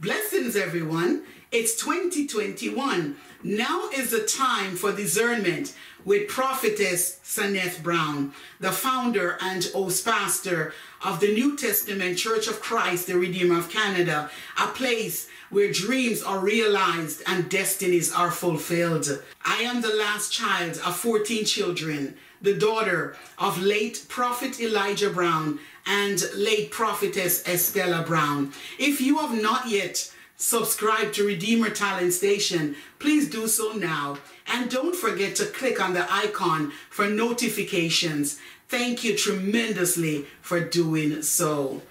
Blessings, everyone. It's 2021. Now is the time for discernment with Prophetess Saneth Brown, the founder and host pastor of the New Testament Church of Christ, the Redeemer of Canada, a place where dreams are realized and destinies are fulfilled. I am the last child of 14 children, the daughter of late Prophet Elijah Brown and late Prophetess Estella Brown. If you have not yet subscribed to Redeemer Talent Station, please do so now. And don't forget to click on the icon for notifications. Thank you tremendously for doing so.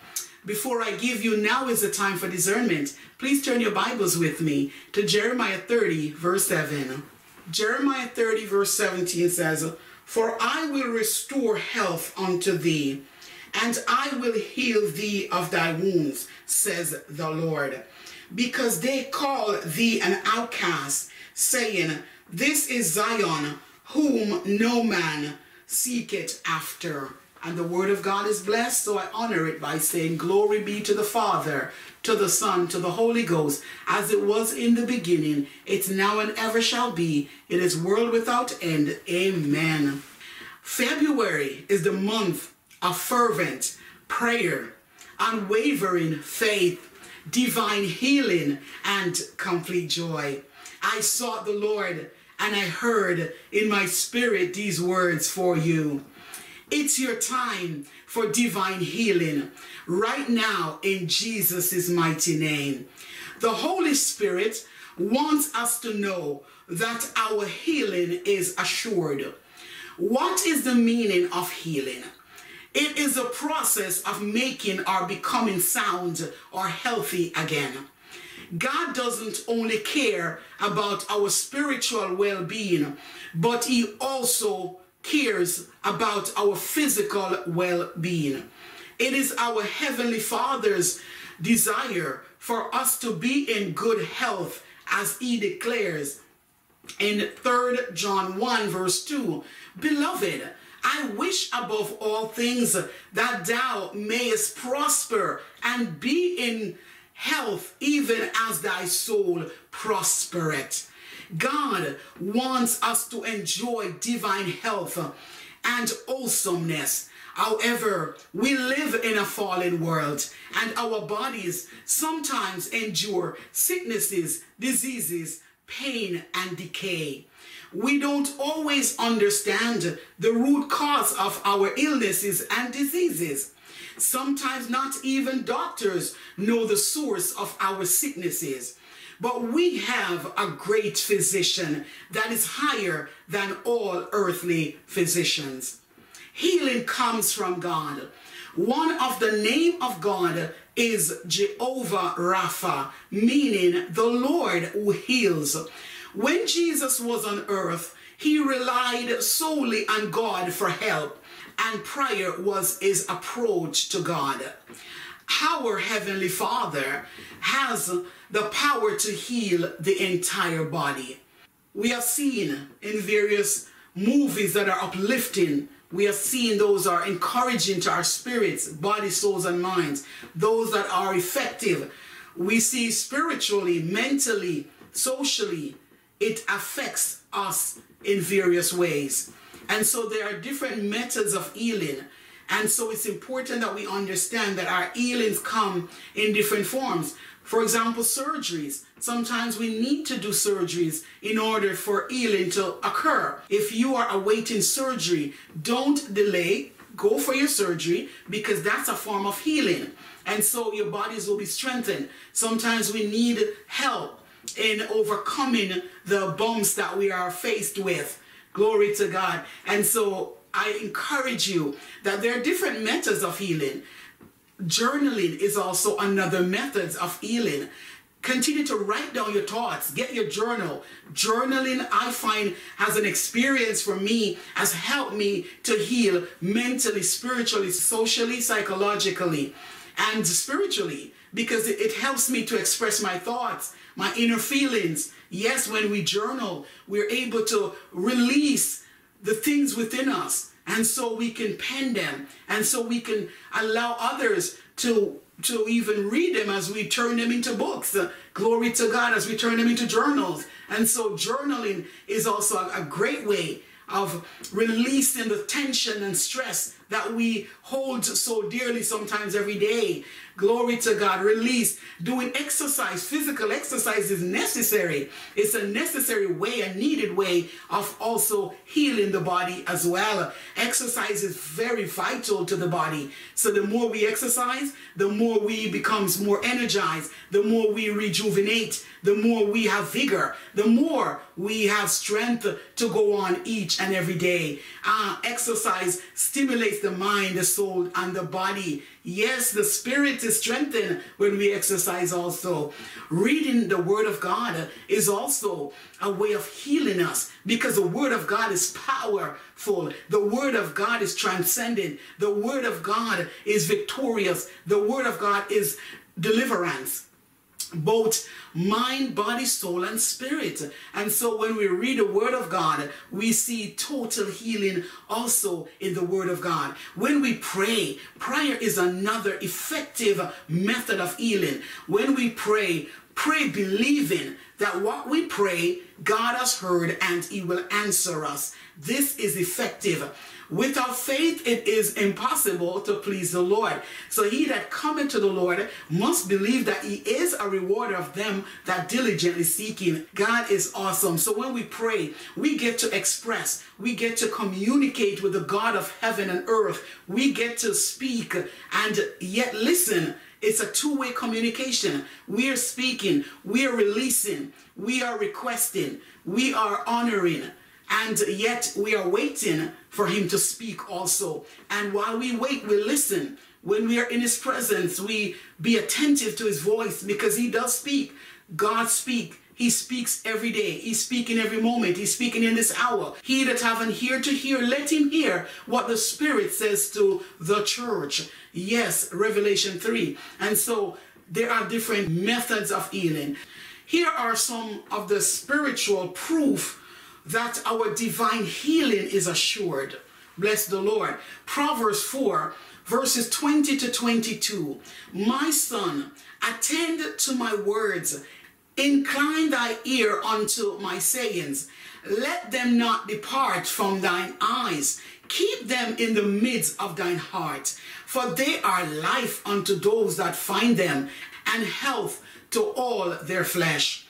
Before I give you now is the time for discernment, please turn your Bibles with me to Jeremiah 30, verse 7. Jeremiah 30, verse 17 says, For I will restore health unto thee, and I will heal thee of thy wounds, says the Lord. Because they call thee an outcast, saying, This is Zion, whom no man seeketh after. And the word of God is blessed, so I honor it by saying, Glory be to the Father, to the Son, to the Holy Ghost, as it was in the beginning, it's now and ever shall be. It is world without end. Amen. February is the month of fervent prayer, unwavering faith, divine healing, and complete joy. I sought the Lord and I heard in my spirit these words for you. It's your time for divine healing right now in Jesus' mighty name. The Holy Spirit wants us to know that our healing is assured. What is the meaning of healing? It is a process of making or becoming sound or healthy again. God doesn't only care about our spiritual well being, but He also cares about our physical well being. It is our Heavenly Father's desire for us to be in good health, as He declares in 3 John 1, verse 2 Beloved, I wish above all things that thou mayest prosper and be in health, even as thy soul prospereth. God wants us to enjoy divine health and awesomeness. However, we live in a fallen world and our bodies sometimes endure sicknesses, diseases, pain, and decay. We don't always understand the root cause of our illnesses and diseases. Sometimes not even doctors know the source of our sicknesses. But we have a great physician that is higher than all earthly physicians. Healing comes from God. One of the name of God is Jehovah Rapha, meaning the Lord who heals. When Jesus was on earth, he relied solely on God for help, and prayer was his approach to God. Our Heavenly Father has the power to heal the entire body. We have seen in various movies that are uplifting, we have seen those are encouraging to our spirits, body, souls, and minds, those that are effective. We see spiritually, mentally, socially, it affects us in various ways. And so there are different methods of healing. And so it's important that we understand that our healings come in different forms. For example, surgeries. Sometimes we need to do surgeries in order for healing to occur. If you are awaiting surgery, don't delay. Go for your surgery because that's a form of healing. And so your bodies will be strengthened. Sometimes we need help in overcoming the bumps that we are faced with. Glory to God. And so I encourage you that there are different methods of healing. Journaling is also another method of healing. Continue to write down your thoughts. Get your journal. Journaling, I find, has an experience for me, has helped me to heal mentally, spiritually, socially, psychologically, and spiritually because it, helps me to express my thoughts, my inner feelings. Yes, when we journal, we're able to release the things within us. And so we can pen them. And so we can allow others to to even read them as we turn them into books. Uh, glory to God as we turn them into journals. And so journaling is also a, a great way of releasing the tension and stress that we hold so dearly sometimes every day. Glory to God. Release. Doing exercise, physical exercise is necessary. It's a necessary way, a needed way of also healing the body as well. Exercise is very vital to the body. So the more we exercise, the more we becomes more energized, the more we rejuvenate, the more we have vigor, the more we have strength to go on each and every day. Uh, exercise stimulates the mind, the soul, and the body. Yes, the spirit is strengthened when we exercise also. Reading the word of God is also a way of healing us because the word of God is powerful. The word of God is transcendent. The word of God is victorious. The word of God is deliverance both mind, body, soul, and spirit. And so when we read the Word of God, we see total healing also in the Word of God. When we pray, prayer is another effective method of healing. When we pray, pray believing that what we pray, God has heard and He will answer us. This is effective. Without faith, it is impossible to please the Lord. So he that cometh to the Lord must believe that he is a rewarder of them that diligently seek him. God is awesome. So when we pray, we get to express, we get to communicate with the God of heaven and earth. We get to speak and yet listen. It's a two way communication. We are speaking, we are releasing, we are requesting, we are honoring and yet we are waiting for him to speak also. And while we wait, we listen. When we are in his presence, we be attentive to his voice because he does speak. God speak. He speaks every day. He's speaking every moment. He's speaking in this hour. He that have an ear to hear, let him hear what the Spirit says to the church. Yes, Revelation 3. And so there are different methods of healing. Here are some of the spiritual proof that our divine healing is assured. Bless the Lord. Proverbs 4, verses 20 to 22. My son, attend to my words, incline thy ear unto my sayings. Let them not depart from thine eyes. Keep them in the midst of thine heart, for they are life unto those that find them, and health to all their flesh.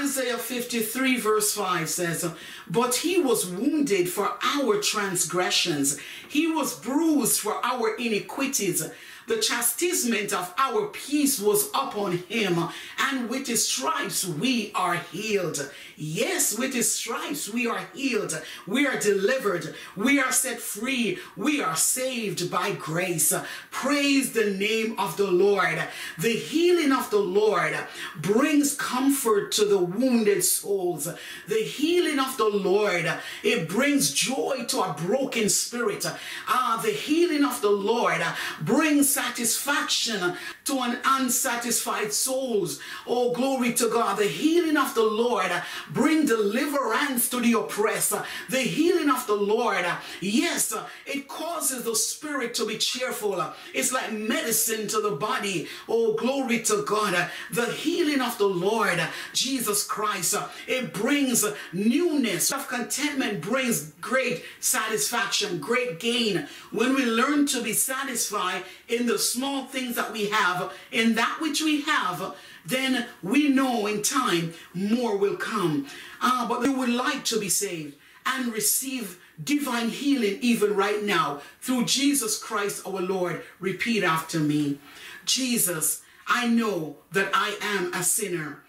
Isaiah 53, verse 5 says, But he was wounded for our transgressions, he was bruised for our iniquities. The chastisement of our peace was upon him, and with his stripes we are healed. Yes, with his stripes we are healed. We are delivered. We are set free. We are saved by grace. Praise the name of the Lord. The healing of the Lord brings comfort to the wounded souls. The healing of the Lord, it brings joy to a broken spirit. Ah, the healing of the Lord brings satisfaction to an unsatisfied souls. Oh, glory to God. The healing of the Lord bring deliverance to the oppressed. The healing of the Lord, yes, it causes the spirit to be cheerful. It's like medicine to the body. Oh, glory to God. The healing of the Lord, Jesus Christ, it brings newness. Of contentment brings great satisfaction, great gain. When we learn to be satisfied in the small things that we have, in that which we have, then we know in time more will come. Ah, but we would like to be saved and receive divine healing even right now through Jesus Christ our Lord. Repeat after me Jesus, I know that I am a sinner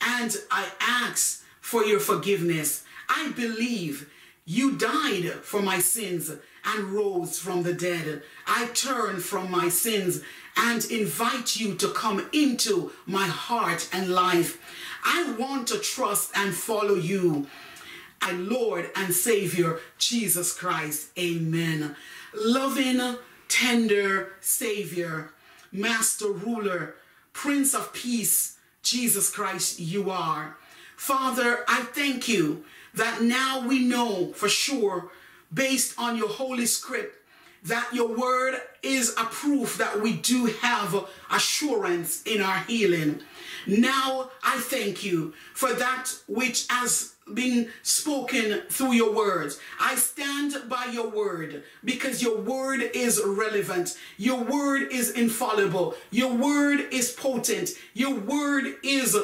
and I ask for your forgiveness. I believe you died for my sins and rose from the dead. I turn from my sins and invite you to come into my heart and life. I want to trust and follow you, my Lord and Savior, Jesus Christ. Amen. Loving, tender Savior, Master, Ruler, Prince of Peace, Jesus Christ, you are. Father, I thank you that now we know for sure, based on your Holy Script, that your word is a proof that we do have assurance in our healing. Now I thank you for that which has been spoken through your words. I stand by your word because your word is relevant. Your word is infallible. Your word is potent. Your word is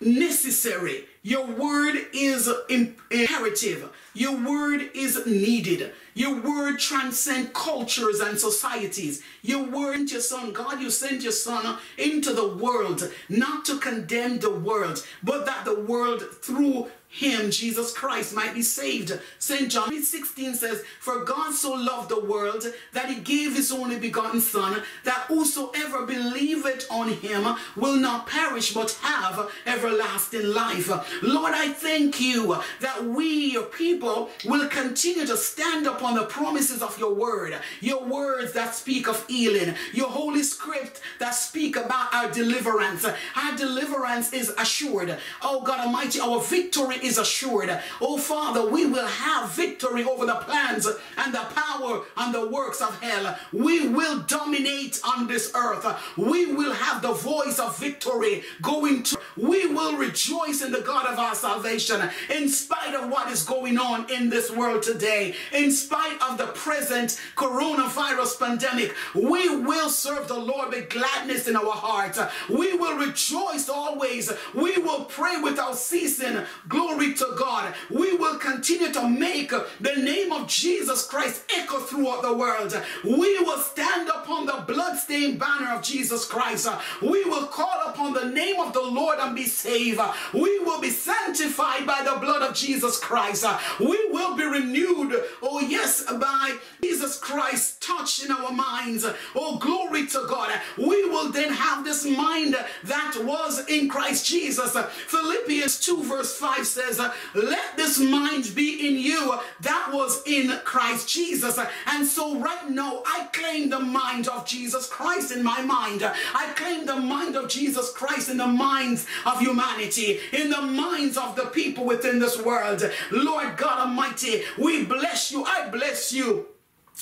necessary. Your word is imperative. Your word is needed. Your word transcends cultures and societies. Your word, your son, God, you sent your son into the world, not to condemn the world, but that the world through him, Jesus Christ, might be saved. St. John 16 says, For God so loved the world that he gave his only begotten Son, that whosoever believeth on him will not perish but have everlasting life. Lord, I thank you that we, your people, will continue to stand upon the promises of your word, your words that speak of healing, your holy script that speak about our deliverance. Our deliverance is assured. Oh God Almighty, our victory is assured. Oh Father, we will have victory over the plans and the power and the works of hell. We will dominate on this earth. We will have the voice of victory going to. We will rejoice in the God of our salvation in spite of what is going on in this world today. In spite of the present coronavirus pandemic, we will serve the Lord with gladness in our hearts. We will rejoice always. We will pray without ceasing. Glory to God. We will continue to make the name of Jesus Christ echo throughout the world. We will stand upon the bloodstained banner of Jesus Christ. We will call upon the name of the Lord and be saved. We will be sanctified by the blood of Jesus Christ. We will be renewed, oh yes, by Jesus Christ touch in our minds. Oh, glory to God. We will then have this mind that was in Christ Jesus. Philippians 2 verse 5 says, says, Let this mind be in you that was in Christ Jesus. And so, right now, I claim the mind of Jesus Christ in my mind. I claim the mind of Jesus Christ in the minds of humanity, in the minds of the people within this world. Lord God Almighty, we bless you. I bless you.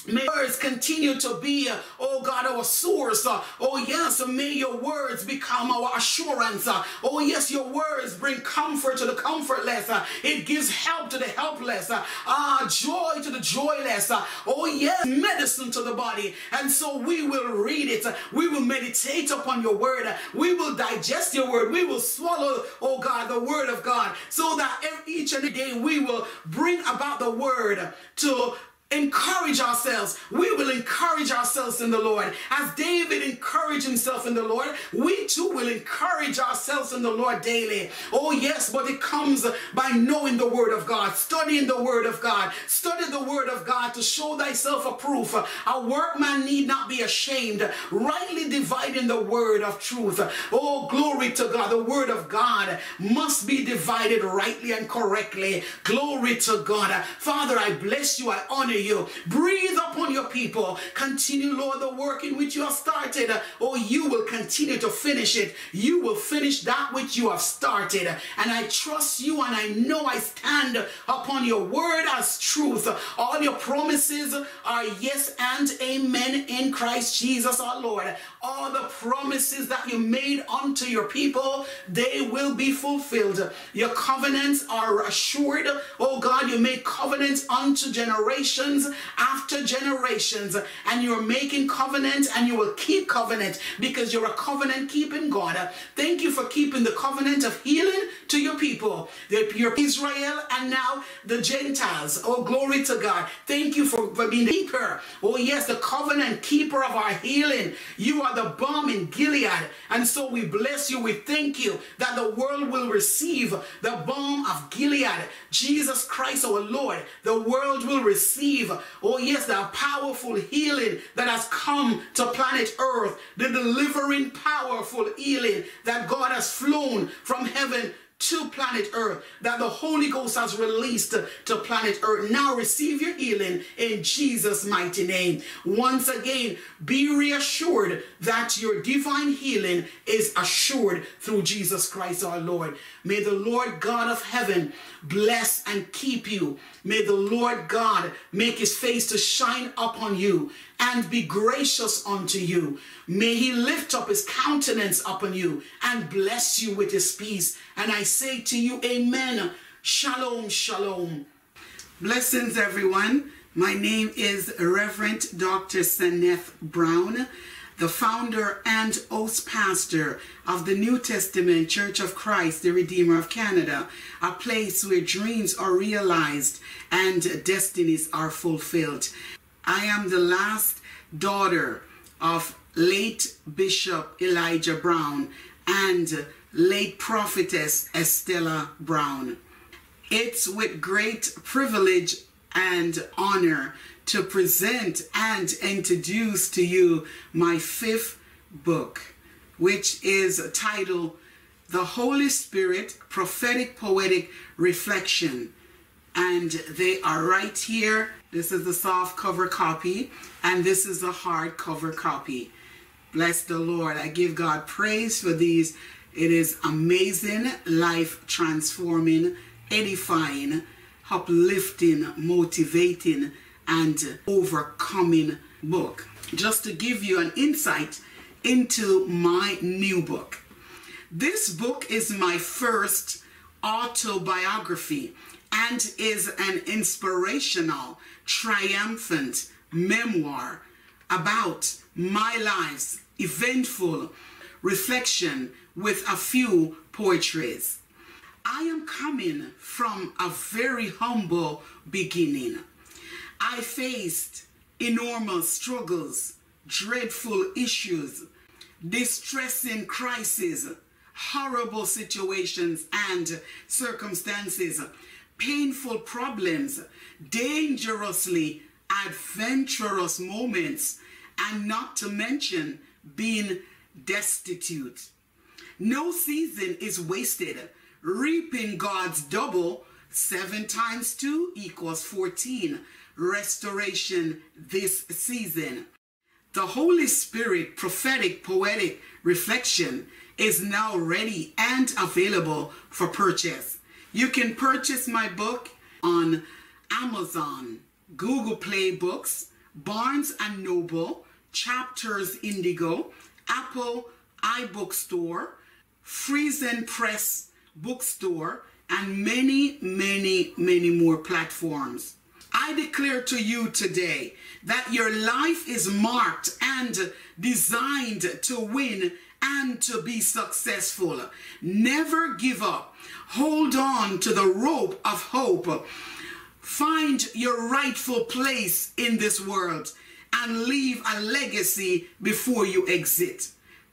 May words continue to be, uh, oh God, our source. Uh, oh yes, may your words become our assurance. Uh, oh yes, your words bring comfort to the comfortless. It gives help to the helpless. Ah, joy to the joyless. Oh yes, medicine to the body. And so we will read it. We will meditate upon your word. We will digest your word. We will swallow, oh God, the word of God, so that each and every day we will bring about the word to encourage ourselves. We will encourage ourselves in the Lord. As David encouraged himself in the Lord, we too will encourage ourselves in the Lord daily. Oh, yes, but it comes by knowing the Word of God, studying the Word of God. Study the Word of God to show thyself a proof. A workman need not be ashamed, rightly dividing the Word of truth. Oh, glory to God. The Word of God must be divided rightly and correctly. Glory to God. Father, I bless you. I honor. Breathe upon your people. Continue, Lord, the work in which you have started. Oh, you will continue to finish it. You will finish that which you have started. And I trust you and I know I stand upon your word as truth. All your promises are yes and amen in Christ Jesus our Lord. All the promises that you made unto your people, they will be fulfilled. Your covenants are assured. Oh God, you made covenants unto generations generations after generations. And you're making covenant and you will keep covenant because you're a covenant keeping God. Thank you for keeping the covenant of healing to your people, your Israel and now the Gentiles. Oh, glory to God. Thank you for, for being the keeper. Oh, yes, the covenant keeper of our healing. You are the balm in Gilead. And so we bless you. We thank you that the world will receive the balm of Gilead. Jesus Christ, our Lord, the world will receive oh yes, the powerful healing that has come to planet Earth, the delivering powerful healing that God has flown from heaven to planet Earth that the Holy Ghost has released to planet Earth. Now receive your healing in Jesus' mighty name. Once again, be reassured that your divine healing is assured through Jesus Christ our Lord. May the Lord God of heaven bless and keep you. May the Lord God make his face to shine upon you and be gracious unto you. May he lift up his countenance upon you and bless you with his peace. And I say to you, Amen. Shalom, shalom. Blessings, everyone. My name is Reverend Dr. Saneth Brown, the founder and host pastor of the New Testament Church of Christ, the Redeemer of Canada, a place where dreams are realized and destinies are fulfilled. I am the last daughter of late Bishop Elijah Brown and late prophetess Estella Brown. It's with great privilege and honor to present and introduce to you my fifth book, which is titled The Holy Spirit Prophetic Poetic Reflection. And they are right here. This is the soft cover copy, and this is the hard cover copy. Bless the Lord. I give God praise for these. It is amazing, life transforming, edifying, uplifting, motivating, and overcoming book. Just to give you an insight into my new book. This book is my first autobiography and is an inspirational, triumphant memoir about my life's eventful reflection with a few poetries. I am coming from a very humble beginning. I faced enormous struggles, dreadful issues, distressing crises, horrible situations and circumstances, painful problems, dangerously adventurous moments, and not to mention being destitute. No season is wasted. Reaping God's double, seven times two equals 14. Restoration this season. The Holy Spirit prophetic poetic reflection is now ready and available for purchase. You can purchase my book on Amazon, Google Play Books, Barnes and Noble, Chapters Indigo, Apple iBookstore, Friesen Press Bookstore, and many, many, many more platforms. I declare to you today that your life is marked and designed to win and to be successful. Never give up. Hold on to the rope of hope. Find your rightful place in this world and leave a legacy before you exit.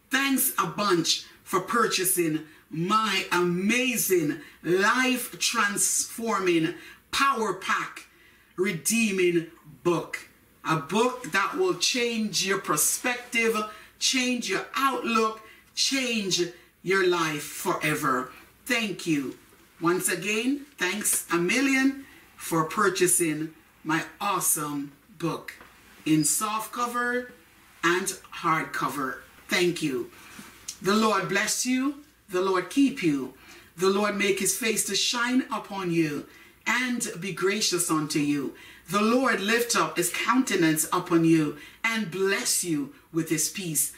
Thanks a bunch for purchasing my amazing life transforming power pack redeeming book. A book that will change your perspective, change your outlook, change your life forever. Thank you. Once again, thanks a million for purchasing my awesome book in soft cover and hardcover. Thank you. The Lord bless you. The Lord keep you. The Lord make his face to shine upon you and be gracious unto you. The Lord lift up his countenance upon you and bless you with his peace.